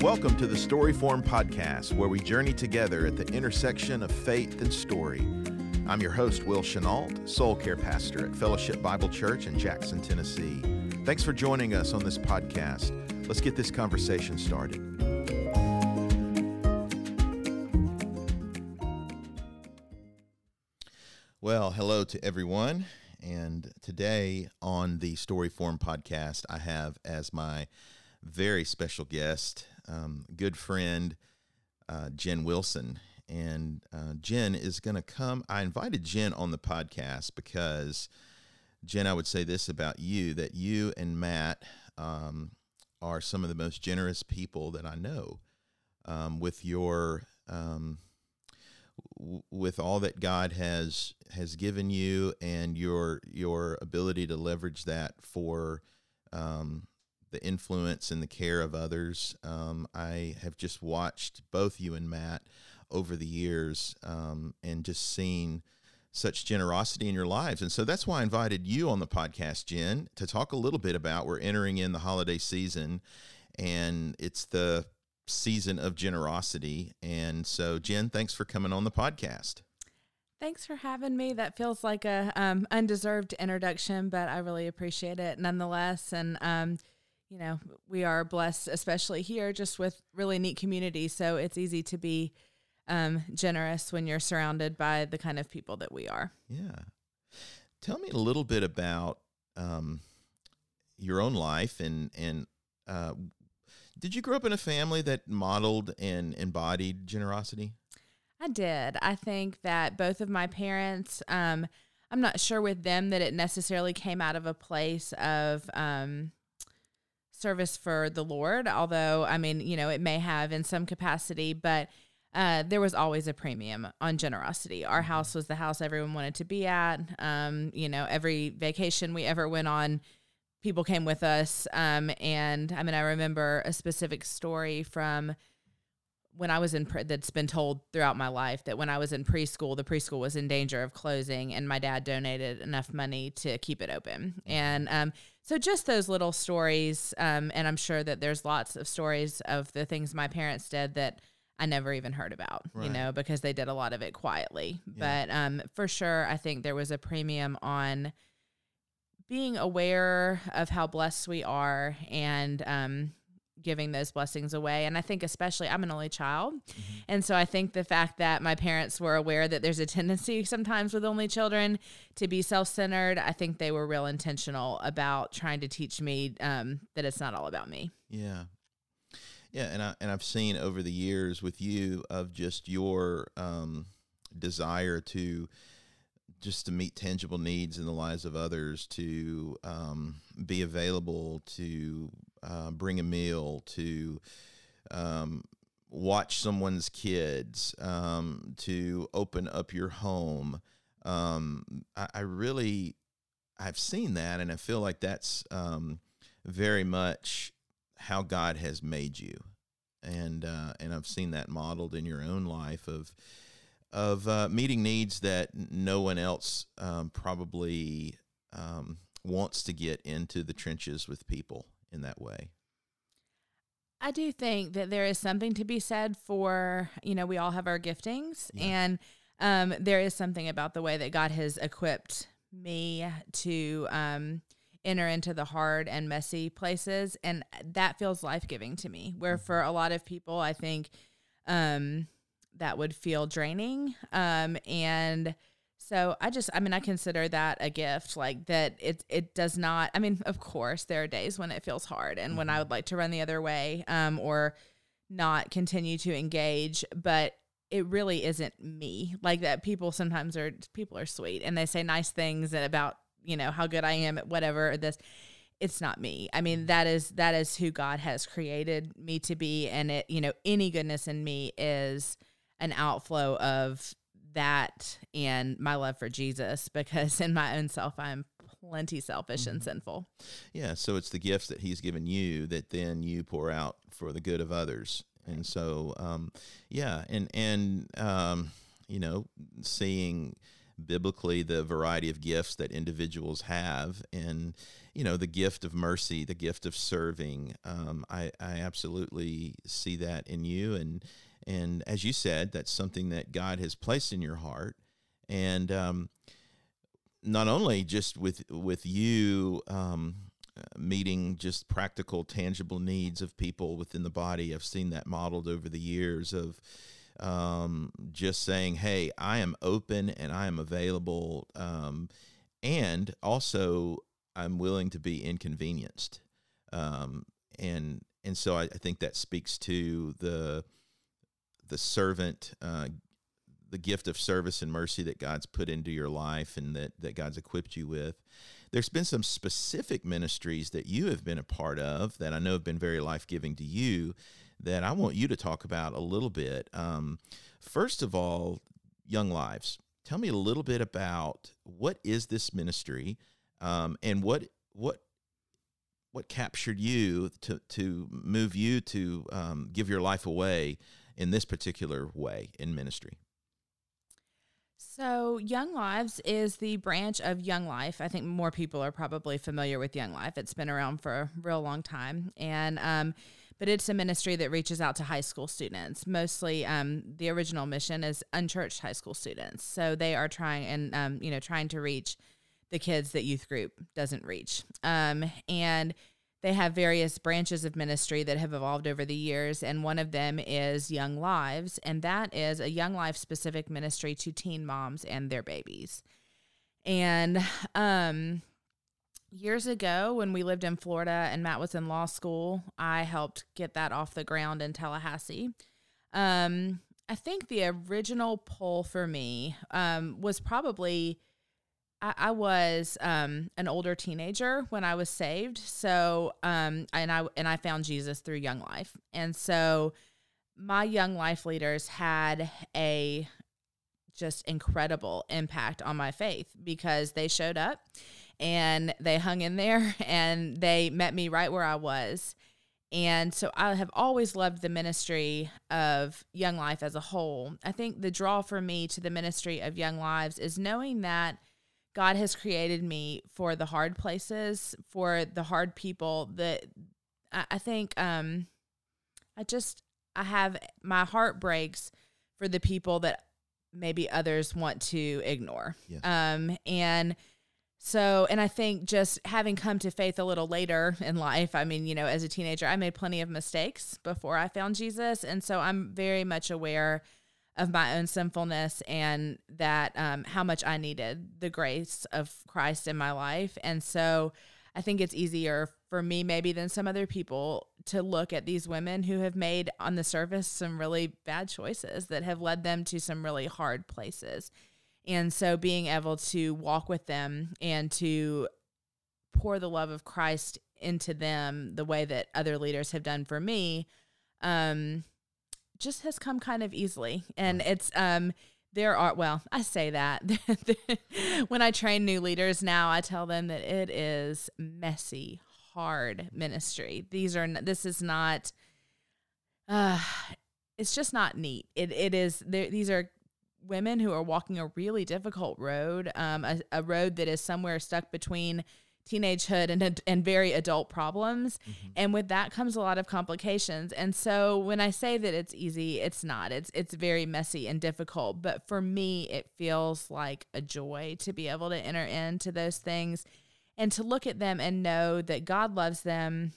Welcome to the Storyform Podcast, where we journey together at the intersection of faith and story. I'm your host, Will Chenault, soul care pastor at Fellowship Bible Church in Jackson, Tennessee. Thanks for joining us on this podcast. Let's get this conversation started. Well, hello to everyone. And today on the Storyform podcast, I have as my very special guest, um, good friend, uh, Jen Wilson. And uh, Jen is going to come. I invited Jen on the podcast because, Jen, I would say this about you that you and Matt um, are some of the most generous people that I know um, with your. Um, with all that God has has given you and your your ability to leverage that for um, the influence and the care of others. Um, I have just watched both you and Matt over the years um, and just seen such generosity in your lives. And so that's why I invited you on the podcast, Jen, to talk a little bit about we're entering in the holiday season and it's the season of generosity. And so, Jen, thanks for coming on the podcast. Thanks for having me. That feels like a um, undeserved introduction, but I really appreciate it nonetheless. And um, you know, we are blessed, especially here, just with really neat community. So it's easy to be um, generous when you're surrounded by the kind of people that we are. Yeah. Tell me a little bit about um, your own life and and uh, did you grow up in a family that modeled and embodied generosity? I did. I think that both of my parents, um, I'm not sure with them that it necessarily came out of a place of um, service for the Lord, although, I mean, you know, it may have in some capacity, but uh, there was always a premium on generosity. Our mm-hmm. house was the house everyone wanted to be at. Um, you know, every vacation we ever went on, people came with us. Um, and I mean, I remember a specific story from when I was in pre- that's been told throughout my life that when I was in preschool, the preschool was in danger of closing, and my dad donated enough money to keep it open. Mm-hmm. And um, so, just those little stories, um, and I'm sure that there's lots of stories of the things my parents did that I never even heard about, right. you know, because they did a lot of it quietly. Yeah. But um, for sure, I think there was a premium on being aware of how blessed we are and um, giving those blessings away. And I think, especially, I'm an only child. Mm-hmm. And so I think the fact that my parents were aware that there's a tendency sometimes with only children to be self centered, I think they were real intentional about trying to teach me um, that it's not all about me. Yeah. Yeah. And, I, and I've seen over the years with you of just your um, desire to just to meet tangible needs in the lives of others, to um, be available, to uh, bring a meal, to um, watch someone's kids, um, to open up your home. Um, I, I, really, I've seen that, and I feel like that's um, very much how God has made you, and uh, and I've seen that modeled in your own life of of uh, meeting needs that no one else um, probably um, wants to get into the trenches with people in that way. I do think that there is something to be said for, you know, we all have our giftings, yeah. and um, there is something about the way that God has equipped me to um, enter into the hard and messy places. And that feels life giving to me. Where mm-hmm. for a lot of people, I think, um, that would feel draining. Um, and so I just, I mean, I consider that a gift, like that it, it does not, I mean, of course there are days when it feels hard and mm-hmm. when I mm-hmm. would like to run the other way, um, or not continue to engage, but it really isn't me like that. People sometimes are, people are sweet and they say nice things and about, you know, how good I am at whatever this, it's not me. I mean, that is, that is who God has created me to be. And it, you know, any goodness in me is, an outflow of that and my love for Jesus because in my own self I'm plenty selfish mm-hmm. and sinful. Yeah, so it's the gifts that he's given you that then you pour out for the good of others. And so um, yeah, and and um, you know, seeing biblically the variety of gifts that individuals have and you know the gift of mercy the gift of serving um, I, I absolutely see that in you and and as you said that's something that god has placed in your heart. And um, not only just with with you um, meeting just practical tangible needs of people within the body i've seen that modeled over the years of um, just saying, "Hey, I am open and I am available," um, and also I'm willing to be inconvenienced, um, and and so I, I, think that speaks to the the servant, uh, the gift of service and mercy that God's put into your life and that that God's equipped you with. There's been some specific ministries that you have been a part of that I know have been very life giving to you that I want you to talk about a little bit. Um, first of all, Young Lives. Tell me a little bit about what is this ministry, um, and what what what captured you to to move you to um, give your life away in this particular way in ministry. So, Young Lives is the branch of Young Life. I think more people are probably familiar with Young Life. It's been around for a real long time, and um, but it's a ministry that reaches out to high school students. Mostly, um, the original mission is unchurched high school students. So they are trying and um, you know trying to reach the kids that youth group doesn't reach. Um, and they have various branches of ministry that have evolved over the years, and one of them is Young Lives, and that is a Young Life specific ministry to teen moms and their babies. And um, years ago when we lived in Florida and Matt was in law school, I helped get that off the ground in Tallahassee. Um, I think the original pull for me um, was probably I, I was um, an older teenager when I was saved. So um, and I and I found Jesus through Young Life, and so my Young Life leaders had a just incredible impact on my faith because they showed up and they hung in there and they met me right where I was. And so I have always loved the ministry of Young Life as a whole. I think the draw for me to the ministry of Young Lives is knowing that God has created me for the hard places, for the hard people that I think um I just I have my heart breaks for the people that maybe others want to ignore. Yes. Um and so, and I think just having come to faith a little later in life, I mean, you know, as a teenager, I made plenty of mistakes before I found Jesus. And so I'm very much aware of my own sinfulness and that um, how much I needed the grace of Christ in my life. And so I think it's easier for me, maybe, than some other people to look at these women who have made on the surface some really bad choices that have led them to some really hard places. And so being able to walk with them and to pour the love of Christ into them the way that other leaders have done for me um just has come kind of easily. And it's um there are well i say that. When i train new leaders now i tell them that it is messy hard ministry. These are this is not uh it's just not neat. It it is these are women who are walking a really difficult road, um, a, a road that is somewhere stuck between teenagehood and and very adult problems mm-hmm. and with that comes a lot of complications and so when i say that it's easy it's not it's it's very messy and difficult but for me it feels like a joy to be able to enter into those things and to look at them and know that god loves them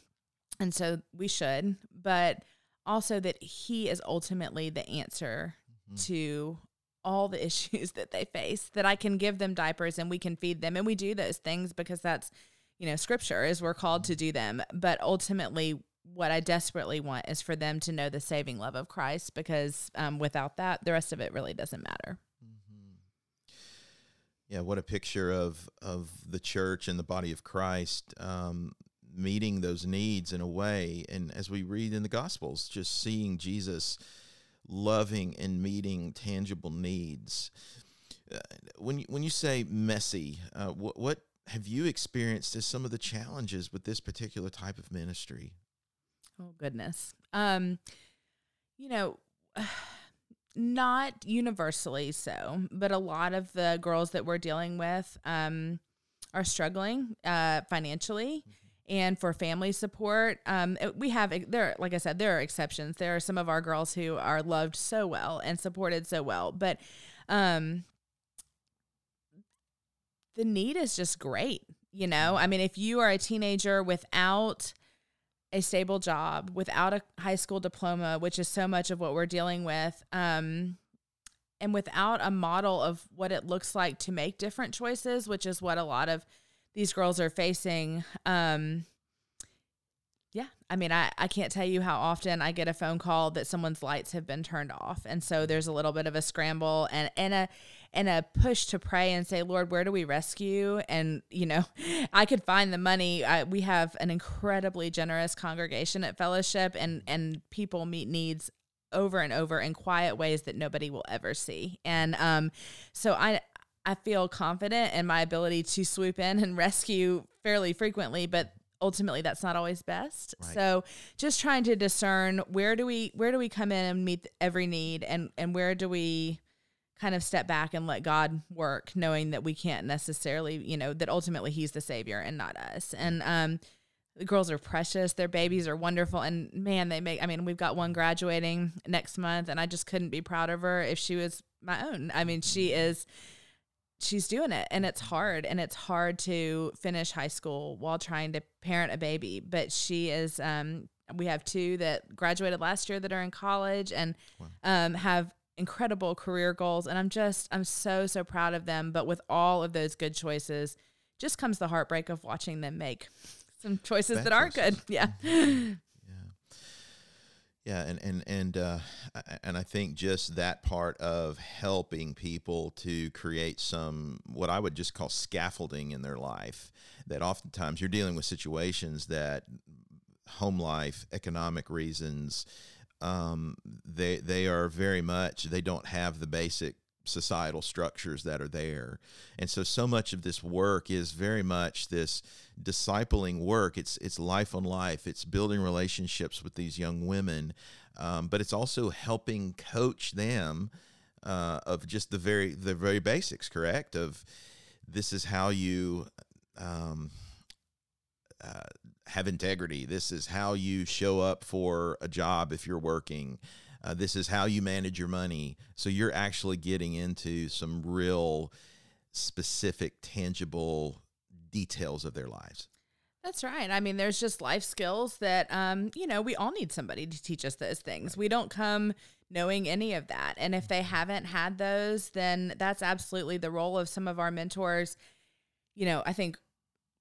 and so we should but also that he is ultimately the answer mm-hmm. to all the issues that they face that I can give them diapers and we can feed them and we do those things because that's you know scripture is we're called to do them but ultimately what I desperately want is for them to know the saving love of Christ because um, without that the rest of it really doesn't matter. Mm-hmm. Yeah, what a picture of of the church and the body of Christ um, meeting those needs in a way, and as we read in the Gospels, just seeing Jesus loving and meeting tangible needs. Uh, when you, when you say messy, uh, what, what have you experienced as some of the challenges with this particular type of ministry? Oh goodness. Um, you know, not universally so, but a lot of the girls that we're dealing with um, are struggling uh, financially. And for family support, um, we have there. Like I said, there are exceptions. There are some of our girls who are loved so well and supported so well, but um, the need is just great. You know, I mean, if you are a teenager without a stable job without a high school diploma, which is so much of what we're dealing with, um, and without a model of what it looks like to make different choices, which is what a lot of these girls are facing. Um, yeah, I mean, I, I can't tell you how often I get a phone call that someone's lights have been turned off, and so there's a little bit of a scramble and and a and a push to pray and say, Lord, where do we rescue? And, you know, I could find the money. I, we have an incredibly generous congregation at fellowship and, and people meet needs over and over in quiet ways that nobody will ever see. And, um, so I, I feel confident in my ability to swoop in and rescue fairly frequently, but ultimately that's not always best. Right. So just trying to discern where do we where do we come in and meet every need and and where do we kind of step back and let God work, knowing that we can't necessarily, you know, that ultimately He's the Savior and not us. And um, the girls are precious. Their babies are wonderful. And man, they make, I mean, we've got one graduating next month, and I just couldn't be proud of her if she was my own. I mean, she is, she's doing it, and it's hard. And it's hard to finish high school while trying to parent a baby. But she is, um, we have two that graduated last year that are in college and wow. um, have incredible career goals and I'm just I'm so so proud of them but with all of those good choices just comes the heartbreak of watching them make some choices Bad that aren't good yeah yeah and and and uh and I think just that part of helping people to create some what I would just call scaffolding in their life that oftentimes you're dealing with situations that home life economic reasons um, they they are very much they don't have the basic societal structures that are there and so so much of this work is very much this discipling work it's it's life on life it's building relationships with these young women um, but it's also helping coach them uh, of just the very the very basics correct of this is how you um, uh, have integrity. This is how you show up for a job if you're working. Uh, this is how you manage your money. So you're actually getting into some real specific, tangible details of their lives. That's right. I mean, there's just life skills that, um, you know, we all need somebody to teach us those things. We don't come knowing any of that. And if they haven't had those, then that's absolutely the role of some of our mentors. You know, I think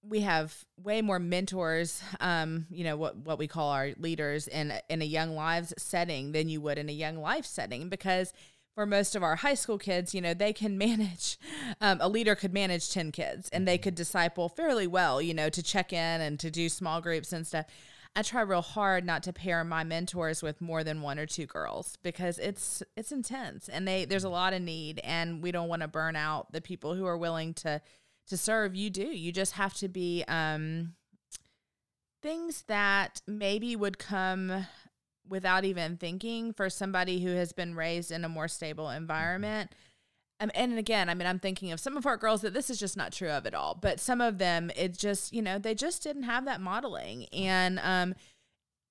we have way more mentors um you know what what we call our leaders in in a young lives setting than you would in a young life setting because for most of our high school kids you know they can manage um, a leader could manage 10 kids and they could disciple fairly well you know to check in and to do small groups and stuff. I try real hard not to pair my mentors with more than one or two girls because it's it's intense and they there's a lot of need and we don't want to burn out the people who are willing to to serve, you do. You just have to be um, things that maybe would come without even thinking for somebody who has been raised in a more stable environment. Um, and again, I mean, I'm thinking of some of our girls that this is just not true of at all, but some of them, it just, you know, they just didn't have that modeling. And um,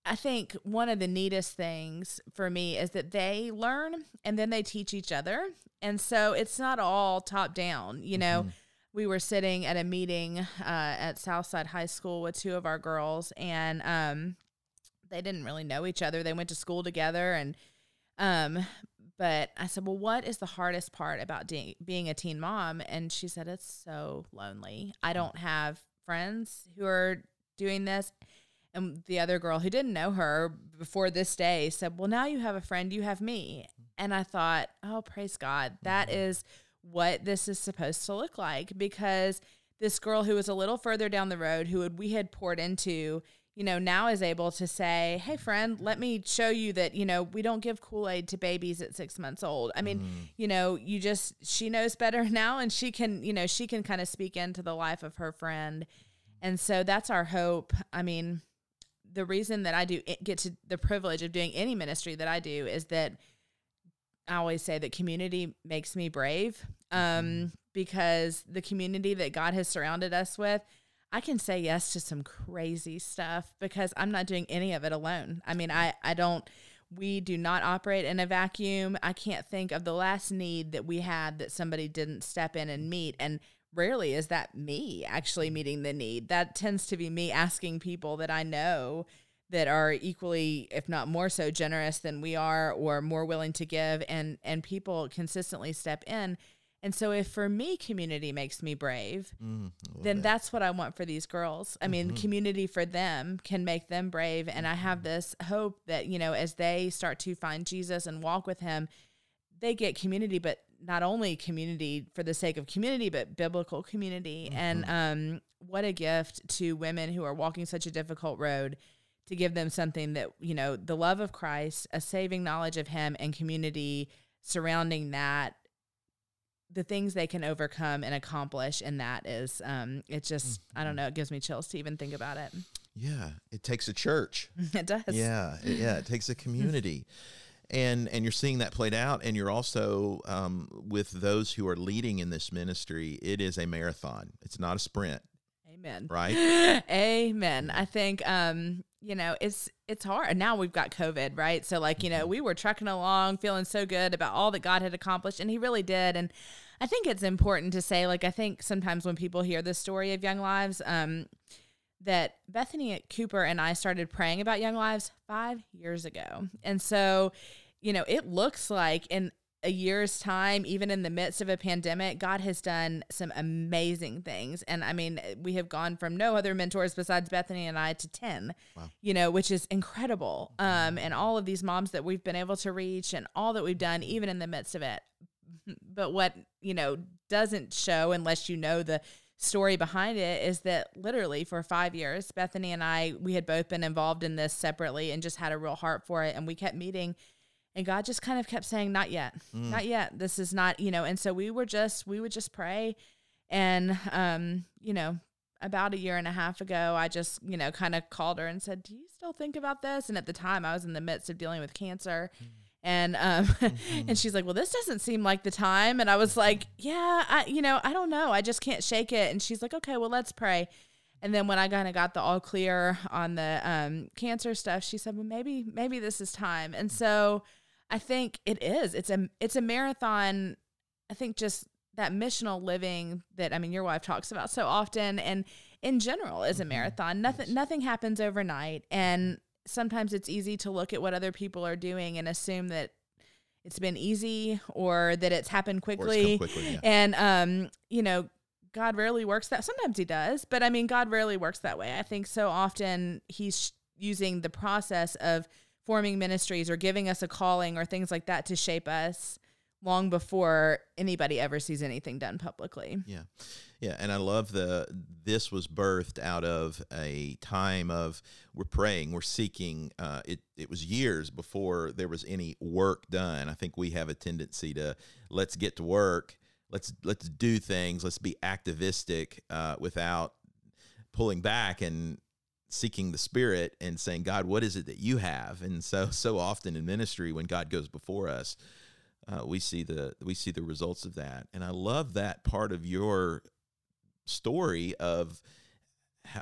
I think one of the neatest things for me is that they learn and then they teach each other. And so it's not all top down, you know. Mm-hmm we were sitting at a meeting uh, at Southside High School with two of our girls, and um, they didn't really know each other. They went to school together, and um, but I said, "Well, what is the hardest part about de- being a teen mom?" And she said, "It's so lonely. I don't have friends who are doing this." And the other girl who didn't know her before this day said, "Well, now you have a friend. You have me." And I thought, "Oh, praise God! That mm-hmm. is." What this is supposed to look like because this girl who was a little further down the road who had, we had poured into you know now is able to say hey friend let me show you that you know we don't give kool-aid to babies at six months old. I mean mm. you know you just she knows better now and she can you know she can kind of speak into the life of her friend. And so that's our hope. I mean the reason that i do get to the privilege of doing any ministry that i do is that I always say that community makes me brave um, Mm-hmm. because the community that God has surrounded us with, I can say yes to some crazy stuff because I'm not doing any of it alone. I mean, I, I don't, we do not operate in a vacuum. I can't think of the last need that we had that somebody didn't step in and meet. And rarely is that me actually meeting the need. That tends to be me asking people that I know that are equally if not more so generous than we are or more willing to give and and people consistently step in and so if for me community makes me brave Mm, then that. that's what I want for these girls. I mean, community for them can make them brave. And I have this hope that, you know, as they start to find Jesus and walk with him, they get community, but not only community for the sake of community, but biblical community. And um, what a gift to women who are walking such a difficult road to give them something that, you know, the love of Christ, a saving knowledge of him, and community surrounding that the things they can overcome and accomplish and that is um it just i don't know it gives me chills to even think about it yeah, it takes a church. it does Yeah, it- yeah, it takes a community. And and you're seeing that played out, and you're also um, with those who are leading in this ministry. It is a marathon. It's not a sprint, amen. Right? amen. I think um you know it's it's hard. Now we've got covid right? So like you know we were trucking along feeling so good about all that god had accomplished and he really did. And i think it's important to say like i think sometimes when people hear the story of young lives um that Bethany Cooper and I started praying about Young Lives five years ago. And so, you know, it looks like in a year's time, even in the midst of a pandemic, God has done some amazing things. And I mean, we have gone from no other mentors besides Bethany and I to 10, you know, which is incredible. Um, and all of these moms that we've been able to reach and all that we've done, even in the midst of it. But what, you know, doesn't show unless you know the story behind it is that literally for five years, Bethany and I, we had both been involved in this separately and just had a real heart for it. And we kept meeting, and God just kind of kept saying, Not yet, not yet. This is not, you know. And so we were just, we would just pray. And, um, you know, about a year and a half ago, I just, you know, kind of called her and said, Do you still think about this? And at the time, I was in the midst of dealing with cancer. And um and she's like, "Well, this doesn't seem like the time." And I was like, "Yeah, I you know, I don't know. I just can't shake it." And she's like, "Okay, well, let's pray." And then when I kind of got the all clear on the um cancer stuff, she said, "Well, maybe maybe this is time." And so I think it is. It's a it's a marathon. I think just that missional living that I mean your wife talks about so often and in general is a marathon. Nothing nothing happens overnight and sometimes it's easy to look at what other people are doing and assume that it's been easy or that it's happened Or it's quickly. quickly, yeah. And um, you know, God rarely works that. Sometimes he does, but I mean, God rarely works that way. I think so often he's using the process of forming ministries or giving us a calling or things like that to shape us long before anybody ever sees anything done publicly. Yeah. Yeah. And I love the, this was birthed out of a time of we're praying, we're seeking. Uh, it, it was years before there was any work done. I think we have a tendency to let's get to work. Let's, let's do things. Let's be activistic uh, without pulling back and seeking the spirit and saying, God, what is it that you have? And so, so often in ministry, when God goes before us, uh, we see the we see the results of that, and I love that part of your story of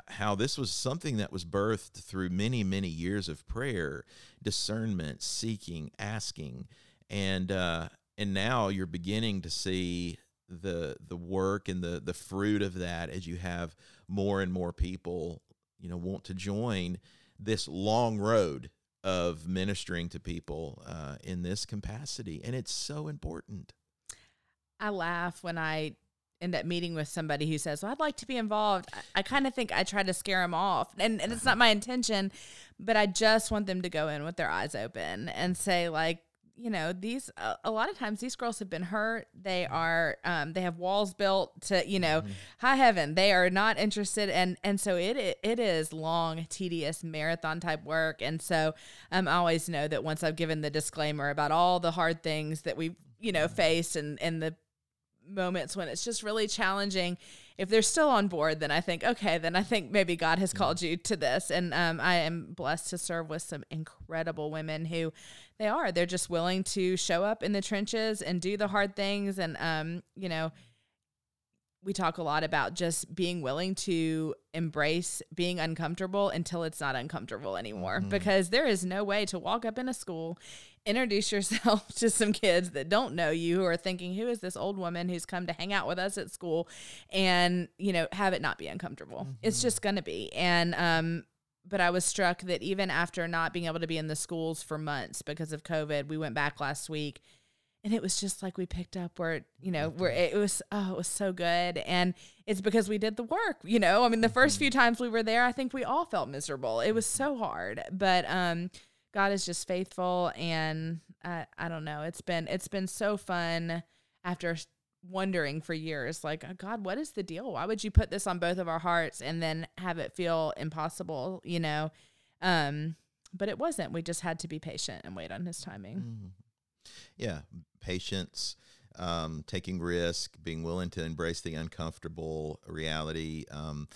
how, this was something that was birthed through many many years of prayer, discernment, seeking, asking, and uh, and now you're beginning to see the the work and the the fruit of that as you have more and more people you know want to join this long road of ministering to people uh, in this capacity, and it's so important. I laugh when I end up meeting with somebody who says, Well, I'd like to be involved. I, I kind of think I try to scare them off. And, and it's not my intention, but I just want them to go in with their eyes open and say, like, you know, these a, a lot of times these girls have been hurt. They are um they have walls built to, you know, high heaven. They are not interested and and so it it, is long, tedious marathon type work. And so um I always know that once I've given the disclaimer about all the hard things that we've, you know, face and and the moments when it's just really challenging. If they're still on board, then I think, okay, then I think maybe God has called you to this. And um, I am blessed to serve with some incredible women who they are. They're just willing to show up in the trenches and do the hard things. And, um, you know, we talk a lot about just being willing to embrace being uncomfortable until it's not uncomfortable anymore mm-hmm. because there is no way to walk up in a school introduce yourself to some kids that don't know you who are thinking who is this old woman who's come to hang out with us at school and you know have it not be uncomfortable? Mm-hmm. it's just going to be. And um but I was struck that even after not being able to be in the schools for months because of COVID, we went back last week and it was just like we picked up where you know where it was oh it was so good. And it's because we did the work you know? I mean the first few mm-hmm. times we were there i think we all felt miserable. It was so hard. But um god is just faithful and i i don't know. It's been it's been so fun after wondering for years like oh god what is the deal? Why would you put this on both of our hearts and then have it feel impossible? You know? Um but it wasn't. We just had to be patient and wait on his timing. Mm. Yeah, patience, um, taking risk, being willing to embrace the uncomfortable reality. Um,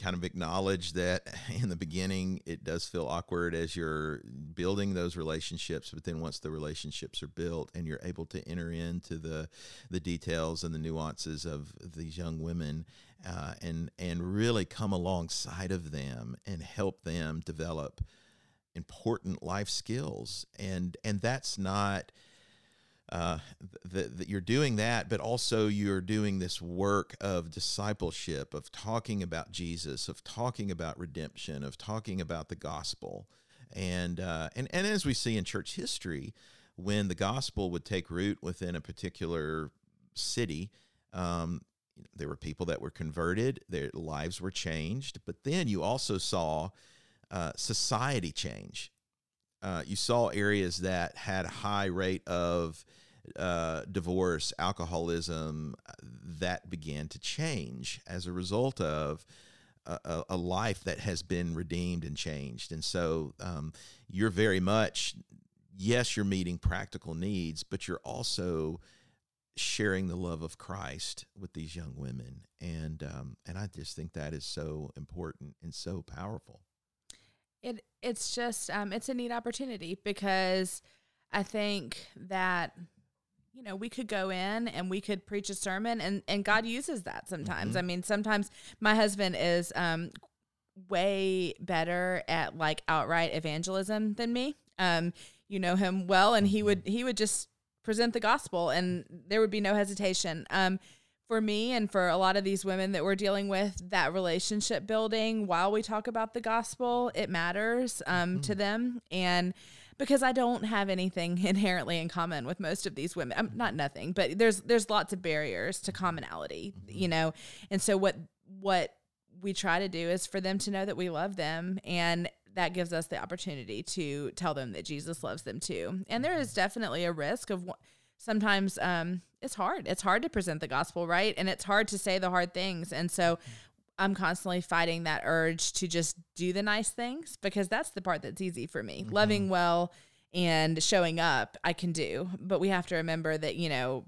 kind of acknowledge that in the beginning it does feel awkward as you're building those relationships but then once the relationships are built and you're able to enter into the the details and the nuances of these young women uh, and and really come alongside of them and help them develop important life skills. And and that's not uh, that you're doing that, but also you're doing this work of discipleship, of talking about Jesus, of talking about redemption, of talking about the gospel, and uh, and and as we see in church history, when the gospel would take root within a particular city, um, there were people that were converted, their lives were changed, but then you also saw uh, society change. Uh, you saw areas that had high rate of uh, divorce, alcoholism, that began to change as a result of a, a life that has been redeemed and changed. And so um, you're very much, yes, you're meeting practical needs, but you're also sharing the love of Christ with these young women. And um, and I just think that is so important and so powerful. It it's just um, it's a neat opportunity because I think that you know we could go in and we could preach a sermon and and God uses that sometimes. Mm-hmm. I mean sometimes my husband is um, way better at like outright evangelism than me. Um, you know him well and he would he would just present the gospel and there would be no hesitation. Um, for me and for a lot of these women that we're dealing with, that relationship building while we talk about the gospel, it matters um, mm-hmm. to them. And because I don't have anything inherently in common with most of these women, I'm not nothing, but there's there's lots of barriers to commonality, mm-hmm. you know. And so what what we try to do is for them to know that we love them and that gives us the opportunity to tell them that Jesus loves them too. And there is mm-hmm. definitely a risk of sometimes um, it's hard. It's hard to present the gospel, right? And it's hard to say the hard things. And so I'm constantly fighting that urge to just do the nice things because that's the part that's easy for me. Mm-hmm. Loving well and showing up, I can do. But we have to remember that, you know,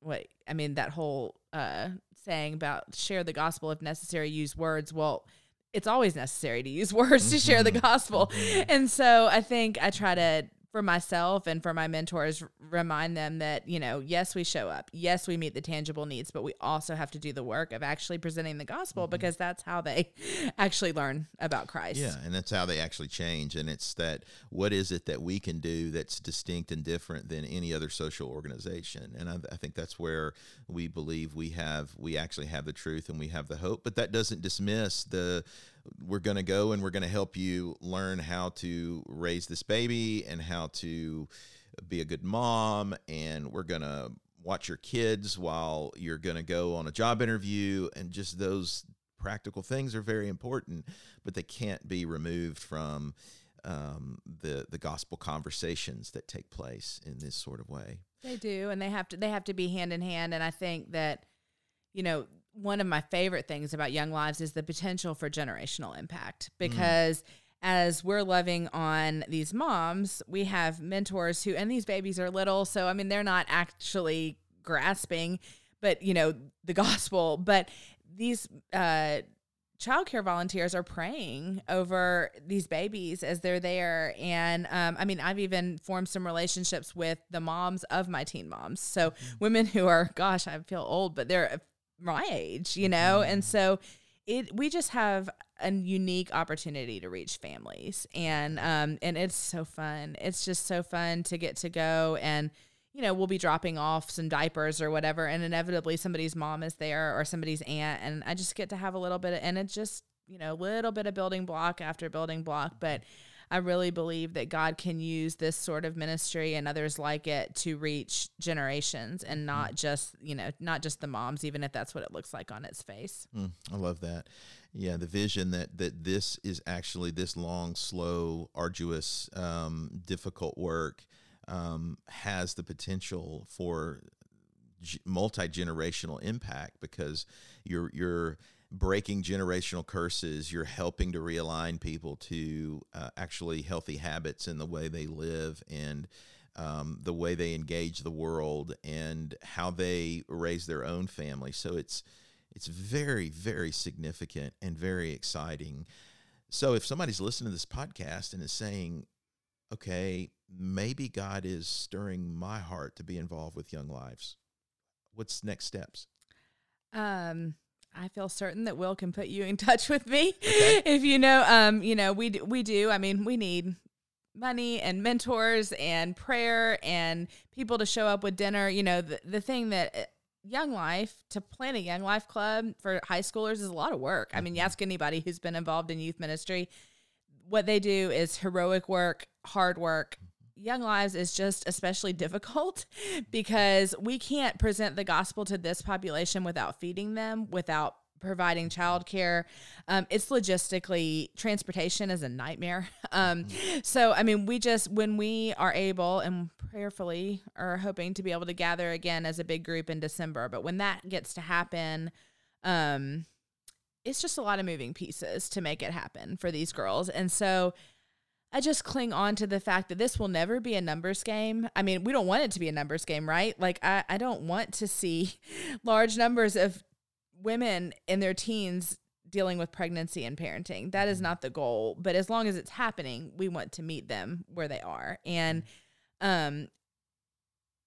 what I mean, that whole uh, saying about share the gospel if necessary, use words. Well, it's always necessary to use words mm-hmm. to share the mm-hmm. gospel. Mm-hmm. And so I think I try to for myself and for my mentors remind them that you know yes we show up. Yes we meet the tangible needs but we also have to do the work of actually presenting the gospel mm-hmm. because that's how they actually learn about christ. Yeah and that's how they actually change and it's that what is it that we can do that's distinct and different than any other social organization? And i, I think that's where we believe we have we actually have the truth and we have the hope but that doesn't dismiss the we're going to go and we're going to help you learn how to raise this baby and how to be a good mom and we're going to watch your kids while you're going to go on a job interview and just those practical things are very important but they can't be removed from um, the the gospel conversations that take place in this sort of way. They do and they have to they have to be hand in hand and i think that you know one of my favorite things about Young Lives is the potential for generational impact because. Mm. As we're loving on these moms, we have mentors who, and these babies are little. So, I mean, they're not actually grasping, but you know the gospel. But these uh, child care volunteers are praying over these babies as they're there. And um, I mean, I've even formed some relationships with the moms of my teen moms. So mm-hmm. women who are, gosh, I feel old, but they're my age, you know? Mm-hmm. And so it, we just have a unique opportunity to reach families and um and it's so fun it's just so fun to get to go and you know, we'll be dropping off some diapers or whatever, and inevitably somebody's mom is there or somebody's aunt, and I just get to have a little bit of, and it's just, you know, a little bit of building block after building block. But I really believe that God can use this sort of ministry and others like it to reach generations and not just, you know, not just the moms, even if that's what it looks like on its face. Mm, I love that. Yeah, the vision that that this is actually this long, slow, arduous, um, difficult work um, has the potential for multi generational impact because you're you're breaking generational curses. You're helping to realign people to uh, actually healthy habits in the way they live and um, the way they engage the world and how they raise their own family. So it's it's very very significant and very exciting. So if somebody's listening to this podcast and is saying, "Okay, maybe God is stirring my heart to be involved with young lives. What's next steps? Um, I feel certain that Will can put you in touch with me okay. if you know. Um, you know, we do, we do. I mean, we need money and mentors and prayer and people to show up with dinner. You know, the the thing that uh, Young Life to plan a Young Life club for high schoolers is a lot of work. I mean, you mm-hmm. ask anybody who's been involved in youth ministry, what they do is heroic work, hard work, Young Lives is just especially difficult because we can't present the gospel to this population without feeding them, without providing childcare. Um, it's logistically transportation is a nightmare. Um, so I mean, we just when we are able and prayerfully are hoping to be able to gather again as a big group in December. But when that gets to happen, um, it's just a lot of moving pieces to make it happen for these girls, and so I just cling on to the fact that this will never be a numbers game. I mean, we don't want it to be a numbers game, right? Like, I, I don't want to see large numbers of women in their teens dealing with pregnancy and parenting. That is not the goal. But as long as it's happening, we want to meet them where they are. And, um,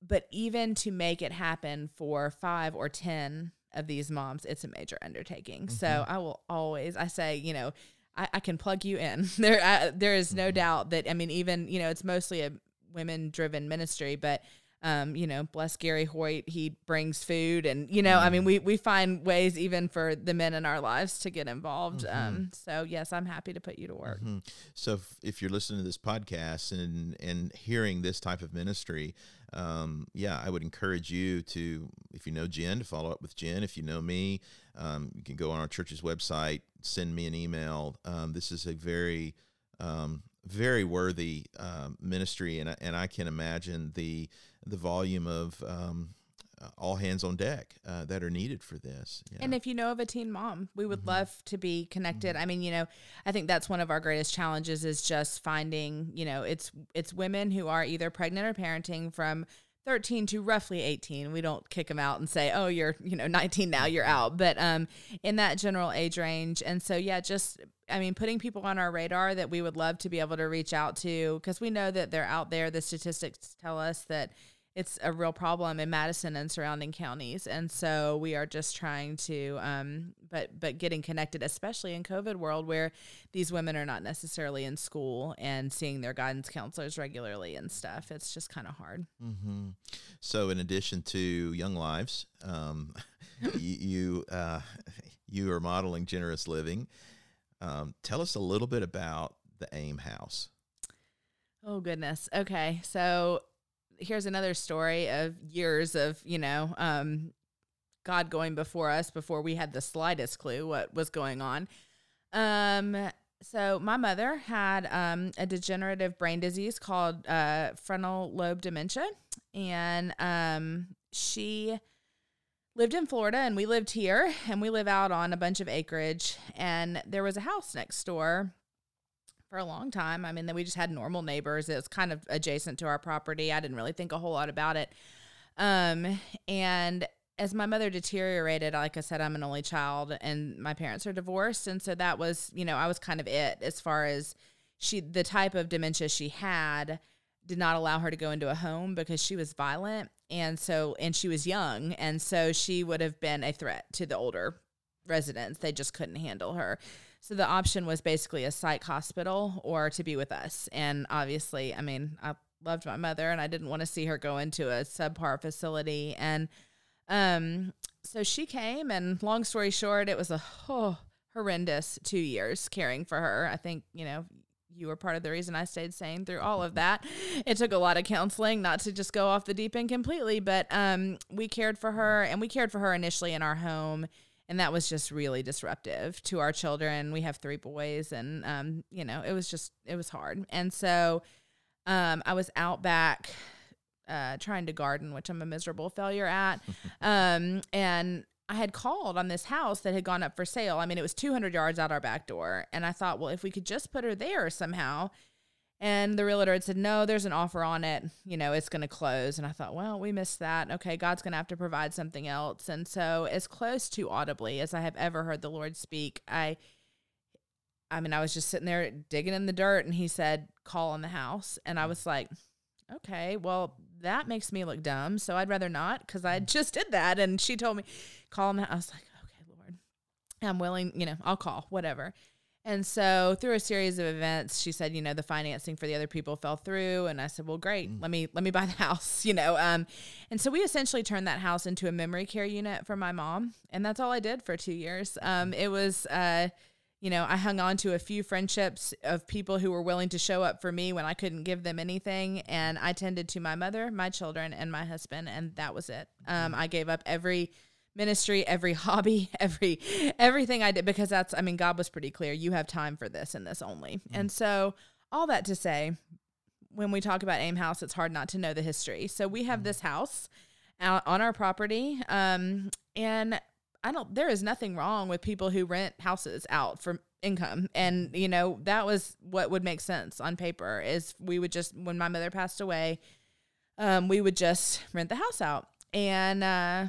but even to make it happen for five or 10 of these moms, it's a major undertaking. Mm-hmm. So I will always, I say, you know, I, I can plug you in. There, uh, there is no mm-hmm. doubt that I mean, even you know, it's mostly a women-driven ministry, but um, you know, bless Gary Hoyt, he brings food, and you know, mm. I mean, mm-hmm. we we find ways even for the men in our lives to get involved. Mm-hmm. Um, so yes, I'm happy to put you to work. Mm-hmm. So if, if, you're listening to this podcast and and hearing this type of ministry, um, yeah, I would encourage you to, if you know Jen, to follow up with Jen. If you know me, um, you can go on our church's website, send me an email. Um, this is a very um, very worthy uh, ministry, and and I can imagine the the volume of um, uh, all hands on deck uh, that are needed for this. Yeah. And if you know of a teen mom, we would mm-hmm. love to be connected. Mm-hmm. I mean, you know, I think that's one of our greatest challenges is just finding, you know, it's it's women who are either pregnant or parenting from 13 to roughly 18 we don't kick them out and say oh you're you know 19 now you're out but um in that general age range and so yeah just i mean putting people on our radar that we would love to be able to reach out to because we know that they're out there the statistics tell us that it's a real problem in Madison and surrounding counties, and so we are just trying to, um, but but getting connected, especially in COVID world where these women are not necessarily in school and seeing their guidance counselors regularly and stuff. It's just kind of hard. Mm-hmm. So, in addition to Young Lives, um, you you, uh, you are modeling generous living. Um, tell us a little bit about the AIM House. Oh goodness. Okay, so here's another story of years of you know um, God going before us before we had the slightest clue what was going on. Um, so my mother had um, a degenerative brain disease called uh, frontal lobe dementia, and um, she lived in Florida and we lived here and we live out on a bunch of acreage and there was a house next door for a long time. I mean, then we just had normal neighbors. It was kind of adjacent to our property. I didn't really think a whole lot about it. Um, and as my mother deteriorated, like I said, I'm an only child and my parents are divorced. And so that was, you know, I was kind of it as far as she, the type of dementia she had did not allow her to go into a home because she was violent. And so, and she was young. And so she would have been a threat to the older residents. They just couldn't handle her. So the option was basically a psych hospital or to be with us. And obviously, I mean, I loved my mother and I didn't want to see her go into a subpar facility. And, um, so she came, and long story short, it was a oh, horrendous two years caring for her. I think, you know, you were part of the reason I stayed sane through all of that. It took a lot of counseling not to just go off the deep end completely, but um, we cared for her and we cared for her initially in our home. And that was just really disruptive to our children. We have three boys, and, um, you know, it was just, it was hard. And so um, I was out back uh, trying to garden, which I'm a miserable failure at. um, and I had called on this house that had gone up for sale. I mean, it was 200 yards out our back door. And I thought, well, if we could just put her there somehow. And the realtor had said, no, there's an offer on it. You know, it's going to close. And I thought, well, we missed that. Okay, God's going to have to provide something else. And so, as close to audibly as I have ever heard the Lord speak, I. I mean, I was just sitting there digging in the dirt and he said, call on the house. And I mm. was like, okay, well, that makes me look dumb. So I'd rather not because I mm. just did that. And she told me, call him. I was like, okay, Lord, I'm willing, you know, I'll call, whatever. And so through a series of events, she said, you know, the financing for the other people fell through. And I said, well, great, mm. let me, let me buy the house, you know? Um, and so we essentially turned that house into a memory care unit for my mom. And that's all I did for two years. Um, it was, uh, you know, I hung on to a few friendships of people who were willing to show up for me when I couldn't give them anything. And I tended to my mother, my children, and my husband. And that was it. Um, I gave up every ministry, every hobby, every everything I did because that's I mean, God was pretty clear. You have time for this and this only. Mm. And so all that to say, when we talk about AIM House, it's hard not to know the history. So we have mm. this house out on our property. Um, and I don't there is nothing wrong with people who rent houses out for income and you know that was what would make sense on paper is we would just when my mother passed away um, we would just rent the house out and uh,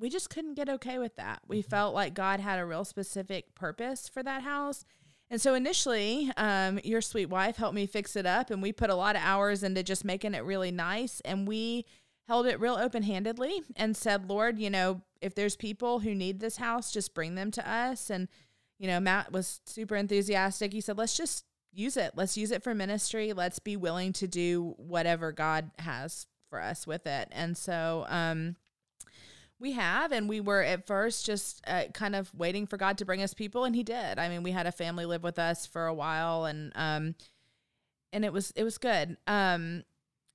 we just couldn't get okay with that we mm-hmm. felt like god had a real specific purpose for that house and so initially um, your sweet wife helped me fix it up and we put a lot of hours into just making it really nice and we held it real open handedly and said, Lord, you know, if there's people who need this house, just bring them to us. And, you know, Matt was super enthusiastic. He said, let's just use it. Let's use it for ministry. Let's be willing to do whatever God has for us with it. And so, um, we have, and we were at first just uh, kind of waiting for God to bring us people, and He did. I mean, we had a family live with us for a while, and um, and it was it was good. Um,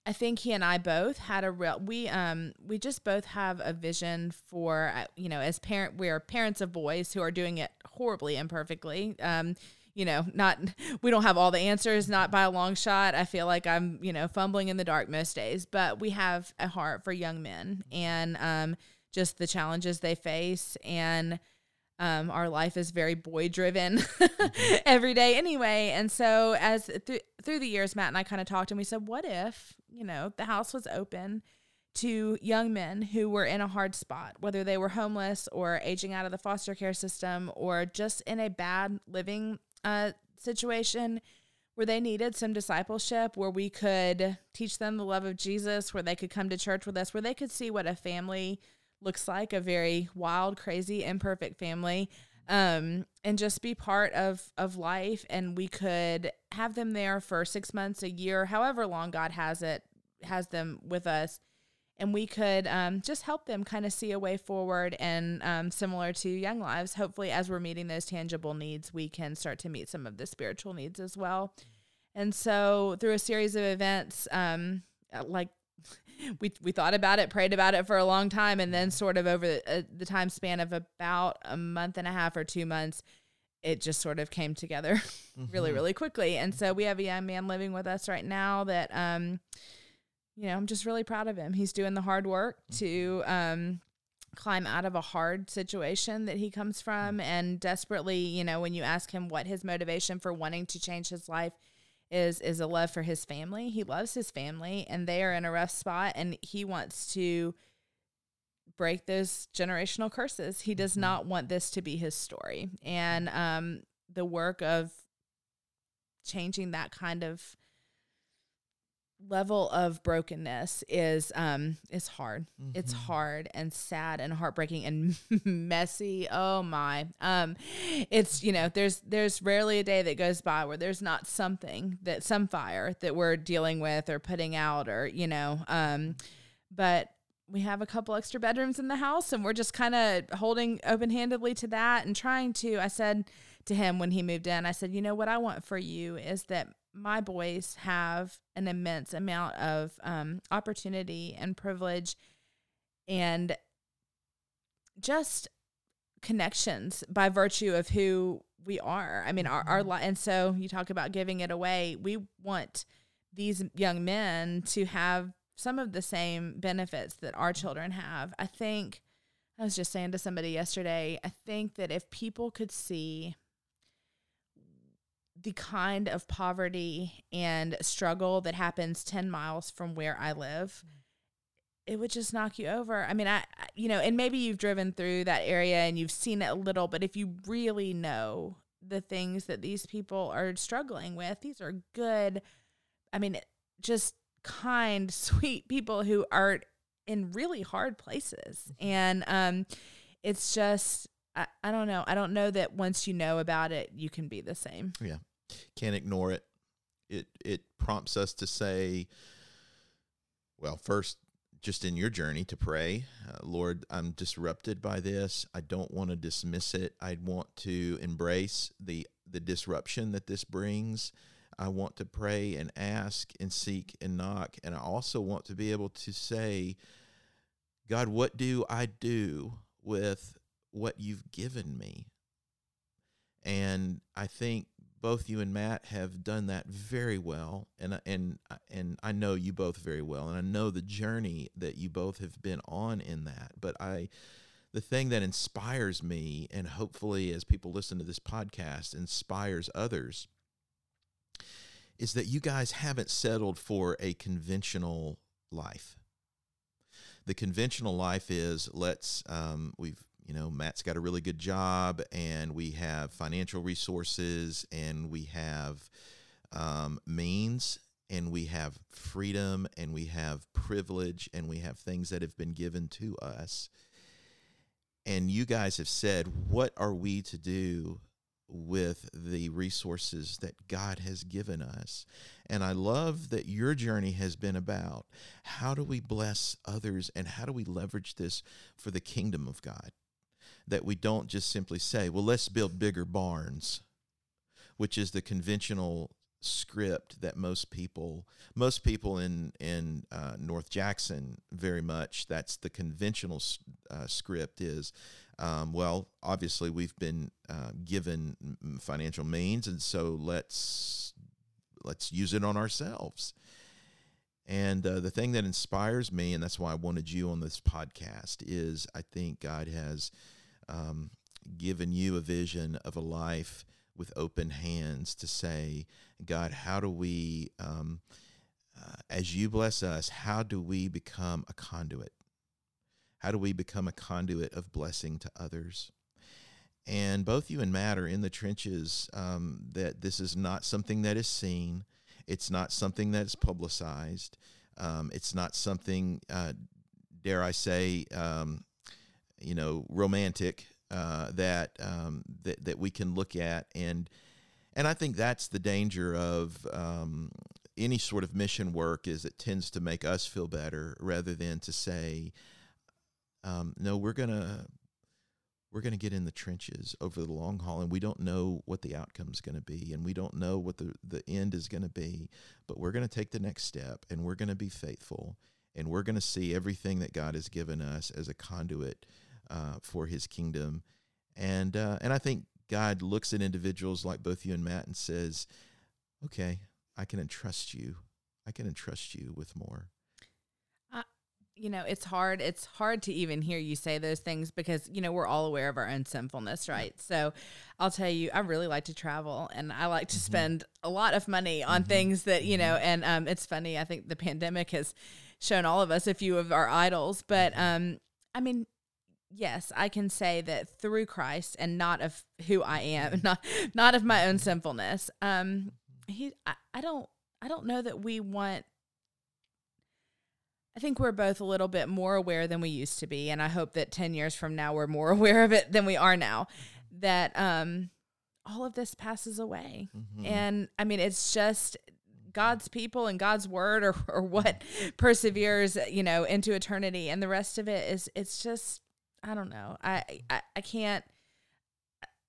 I think he and I both had a real we um we just both have a vision for uh, you know as parent we are parents of boys who are doing it horribly imperfectly um you know not we don't have all the answers not by a long shot I feel like I'm you know fumbling in the dark most days but we have a heart for young men and um just the challenges they face and um, our life is very boy driven mm-hmm. every day anyway. And so as th- through the years, Matt and I kind of talked and we said, what if, you know, the house was open to young men who were in a hard spot, whether they were homeless or aging out of the foster care system or just in a bad living uh, situation where they needed some discipleship, where we could teach them the love of Jesus, where they could come to church with us, where they could see what a family looks like a very wild, crazy, imperfect family. Um, and just be part of of life and we could have them there for six months a year however long god has it has them with us and we could um, just help them kind of see a way forward and um, similar to young lives hopefully as we're meeting those tangible needs we can start to meet some of the spiritual needs as well and so through a series of events um, like we we thought about it, prayed about it for a long time, and then sort of over the, uh, the time span of about a month and a half or two months, it just sort of came together mm-hmm. really really quickly. And so we have a young man living with us right now that um, you know, I'm just really proud of him. He's doing the hard work to mm-hmm. um climb out of a hard situation that he comes from and desperately, you know, when you ask him what his motivation for wanting to change his life is is a love for his family. He loves his family and they are in a rough spot and he wants to break those generational curses. He does Mhm. not want this to be his story. And um, the work of changing that kind of level of brokenness is um is hard. It's Mhm. hard and sad and heartbreaking and messy. Oh my. Um it's you know, there's there's rarely a day that goes by where there's not something that some fire that we're dealing with or putting out or you know, um but we have a couple extra bedrooms in the house and we're just kind of holding open-handedly to that and trying to I said to him when he moved in, I said, "You know what I want for you is that my boys have an immense amount of um, opportunity and privilege and just connections by virtue of who we are. I mean, our, our li- and so you talk about giving it away. We want these young men to have some of the same benefits that our children have. I think I was just saying to somebody yesterday, I think that if people could see the kind of poverty and struggle that happens 10 miles from where I live, it would just knock you over. I mean, I, you know, and maybe you've driven through that area and you've seen it a little, but if you really know the things that these people are struggling with, these are good, I mean, just kind, sweet people who are in really hard places. And um, it's just, I, I don't know. I don't know that once you know about it, you can be the same. Can't ignore it. It it prompts us to say, well, first, just in your journey to pray, uh, Lord, I'm disrupted by this. I don't want to dismiss it. I want to embrace the the disruption that this brings. I want to pray and ask and seek and knock, and I also want to be able to say, God, what do I do with what you've given me? And I think both you and Matt have done that very well, and and and I know you both very well, and I know the journey that you both have been on in that. But I, the thing that inspires me, and hopefully as people listen to this podcast, inspires others, is that you guys haven't settled for a conventional life. The conventional life is let's um, we've you know Matt's got a really good job and we have financial resources and we have um, means and we have freedom and we have privilege and we have things that have been given to us and you guys have said what are we to do with the resources that God has given us. And I love that your journey has been about how do we bless others and how do we leverage this for the kingdom of God? That we don't just simply say, well, let's build bigger barns, which is the conventional script that most people most people in in uh, North Jackson very much that's the conventional uh, script is um, well obviously we've been uh, given financial means and so let's let's use it on ourselves. And uh, the thing that inspires me and that's why I wanted you on this podcast is I think God has um, given you a vision of a life with open hands to say, God, how do we, um, uh, as you bless us, how do we become a conduit? How do we become a conduit of blessing to others? And both you and Matt are in the trenches um, that this is not something that is seen. It's not something that is publicized. Um, it's not something, uh, dare I say, um, you know, romantic uh, that um, that that we can look at. And and I think that's the danger of um, any sort of mission work is it tends to make us feel better rather than to say um, no we're gonna we're gonna get in the trenches over the long haul and we don't know what the outcome is going to be and we don't know what the the end is going to be but we're going to take the next step and we're going to be faithful and we're going to see everything that God has given us as a conduit uh, for His kingdom, and uh, and I think God looks at individuals like both you and Matt and says, "Okay, I can entrust you. I can entrust you with more." you know it's hard it's hard to even hear you say those things because you know we're all aware of our own sinfulness right so i'll tell you i really like to travel and i like to Mhm. spend a lot of money on Mhm. things that you know and um, it's funny i think the pandemic has shown all of us a few of our idols but um I mean, yes, I can say that through Christ and not of who I am, not not of my own sinfulness. Um, he, I, I don't, I don't know that we want. I think we're both a little bit more aware than we used to be, and I hope that ten years from now we're more aware of it than we are now. That um, all of this passes away, Mhm. and I mean, it's just God's people and God's word or, or what perseveres, you know, into eternity. And the rest of it is, it's just, I don't know. I, I, I can't,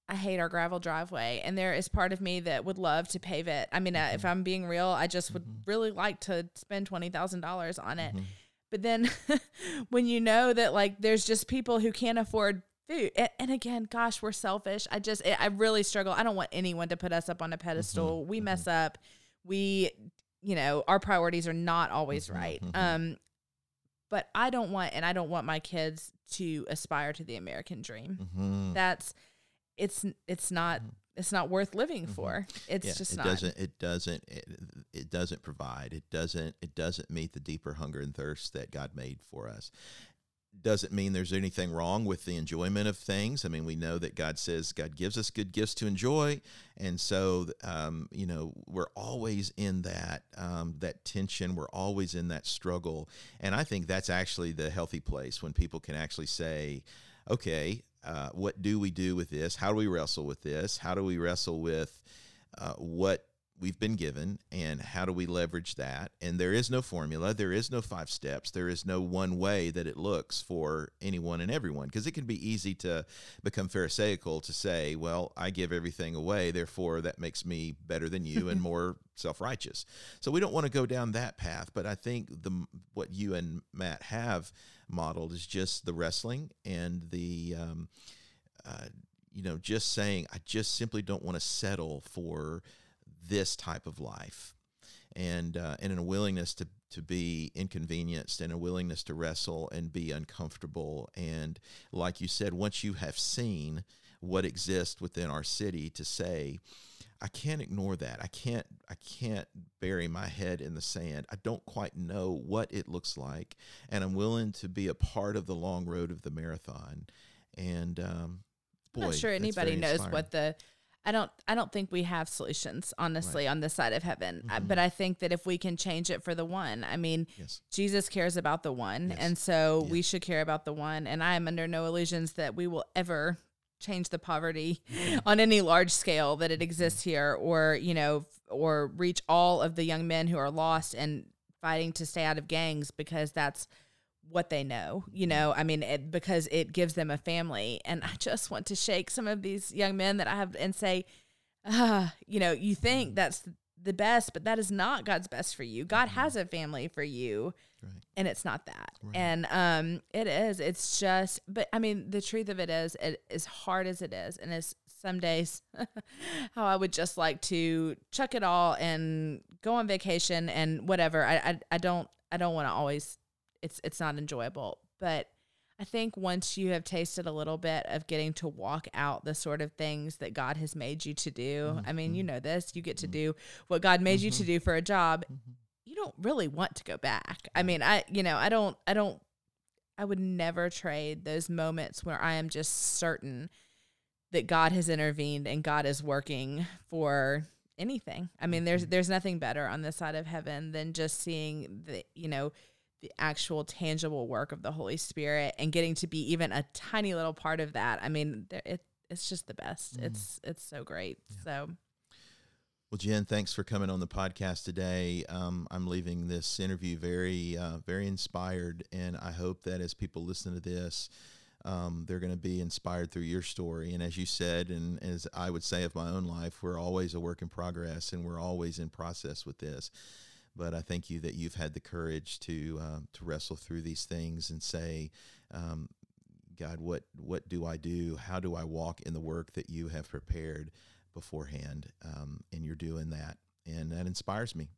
I hate our gravel driveway. And there is part of me that would love to pave it. I mean, uh, if I'm being real, I just would Mhm. really like to spend $20,000 on it. Mhm. But then when you know that like there's just people who can't afford food, and, and again, gosh, we're selfish. I just, I really struggle. I don't want anyone to put us up on a pedestal. We mess up. We, you know, our priorities are not always Mhm, right. Um, but I don't want, and I don't want my kids to aspire to the American dream. Mhm. That's, it's, it's not, it's not worth living for. It's Yeah, just it not. doesn't it doesn't it, it doesn't provide it doesn't it doesn't meet the deeper hunger and thirst that god made for us doesn't mean there's anything wrong with the enjoyment of things. I mean we know that god says god gives us good gifts to enjoy. And so um, you know we're always in that um, that tension. We're always in that struggle. And i think that's actually the healthy place when people can actually say okay uh, what do we do with this? How do we wrestle with this? How do we wrestle with uh, what we've been given and how do we leverage that? And there is no formula there is no five steps there is no one way that it looks for anyone and everyone because it can be easy to become pharisaical to say well i give everything away therefore that makes me better than you and more self-righteous. So we don't want to go down that path but i think the what you and matt have modeled is just the wrestling and the um, uh, you know just saying i just simply don't want to settle for this type of life and uh, and in a willingness to to be inconvenienced and a willingness to wrestle and be uncomfortable and like you said once you have seen what exists within our city to say I can't ignore that. I can't I can't bury my head in the sand. I don't quite know what it looks like and I'm willing to be a part of the long road of the marathon. And um boy, I'm not sure anybody knows what the I don't I don't think we have solutions honestly on this side of heaven. I- Mhm. but I think that if we can change it for the one. I mean, Yes. Jesus cares about the one Yes. and so Yeah. we should care about the one and I am under no illusions that we will ever change the poverty mm-hmm. on any large scale that it mm-hmm. exists here or, you know, or reach all of the young men who are lost and fighting to stay out of gangs because that's what they know, you know. I mean, it, because it gives them a family, and I just want to shake some of these young men that I have and say, ah, you know, you think that's the best, but that is not God's best for you. God has a family for you, Right. and it's not that. Right. And um, it is. It's just, but I mean, the truth of it is, it, as hard as it is, and as some days, how I would just like to chuck it all and go on vacation and whatever. I I, I don't I don't want to always. It's it's not enjoyable, but I think once you have tasted a little bit of getting to walk out the sort of things that God has made you to do. I mean, you mm-hmm. know this. You get to mm-hmm. do what God made you to mm-hmm. do for a job. You don't really want to go back. I mean, I you know, I don't I don't I would never trade those moments where I am just certain that God has intervened and God is working for anything. I mean, there's there's nothing better on this side of heaven than just seeing the you know the actual tangible work of the Holy Spirit and getting to be even a tiny little part of that. I mean, it it's just the best. It's it's so great. So Well, Jen, thanks for coming on the podcast today. Um, I'm leaving this interview very, uh, very inspired, and I hope that as people listen to this, um, they're going to be inspired through your story. And as you said, and as I would say of my own life, we're always a work in progress, and we're always in process with this. But I thank you that you've had the courage to uh, to wrestle through these things and say, um, God, what what do I do? How do I walk in the work that you have prepared beforehand? Um, and you're doing that, and that inspires me.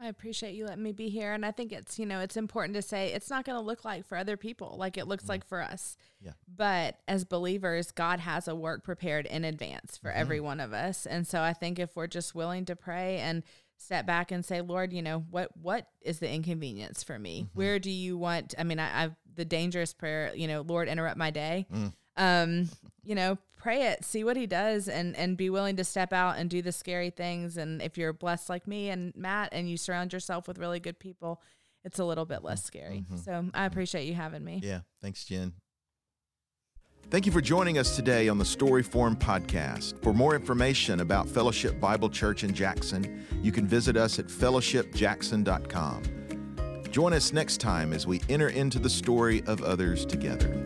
I appreciate you letting me be here. And I think it's, you know, it's important to say it's not going to look like for other people like it looks like for us. Yeah. But as believers, God has a work prepared in advance for every one of us. And so I think if we're just willing to pray and step back and say, Lord, you know, what what is the inconvenience for me? Mm-hmm. Where do you want I mean, I, I've the dangerous prayer, you know, Lord, interrupt my day. Mm. Um, you know, pray it, see what he does and and be willing to step out and do the scary things. And if you're blessed like me and Matt and you surround yourself with really good people, it's a little bit less scary. Mm-hmm. So I mm-hmm. appreciate you having me. Yeah. Thanks, Jen. Thank you for joining us today on the Story Form podcast. For more information about Fellowship Bible Church in Jackson, you can visit us at fellowshipjackson.com. Join us next time as we enter into the story of others together.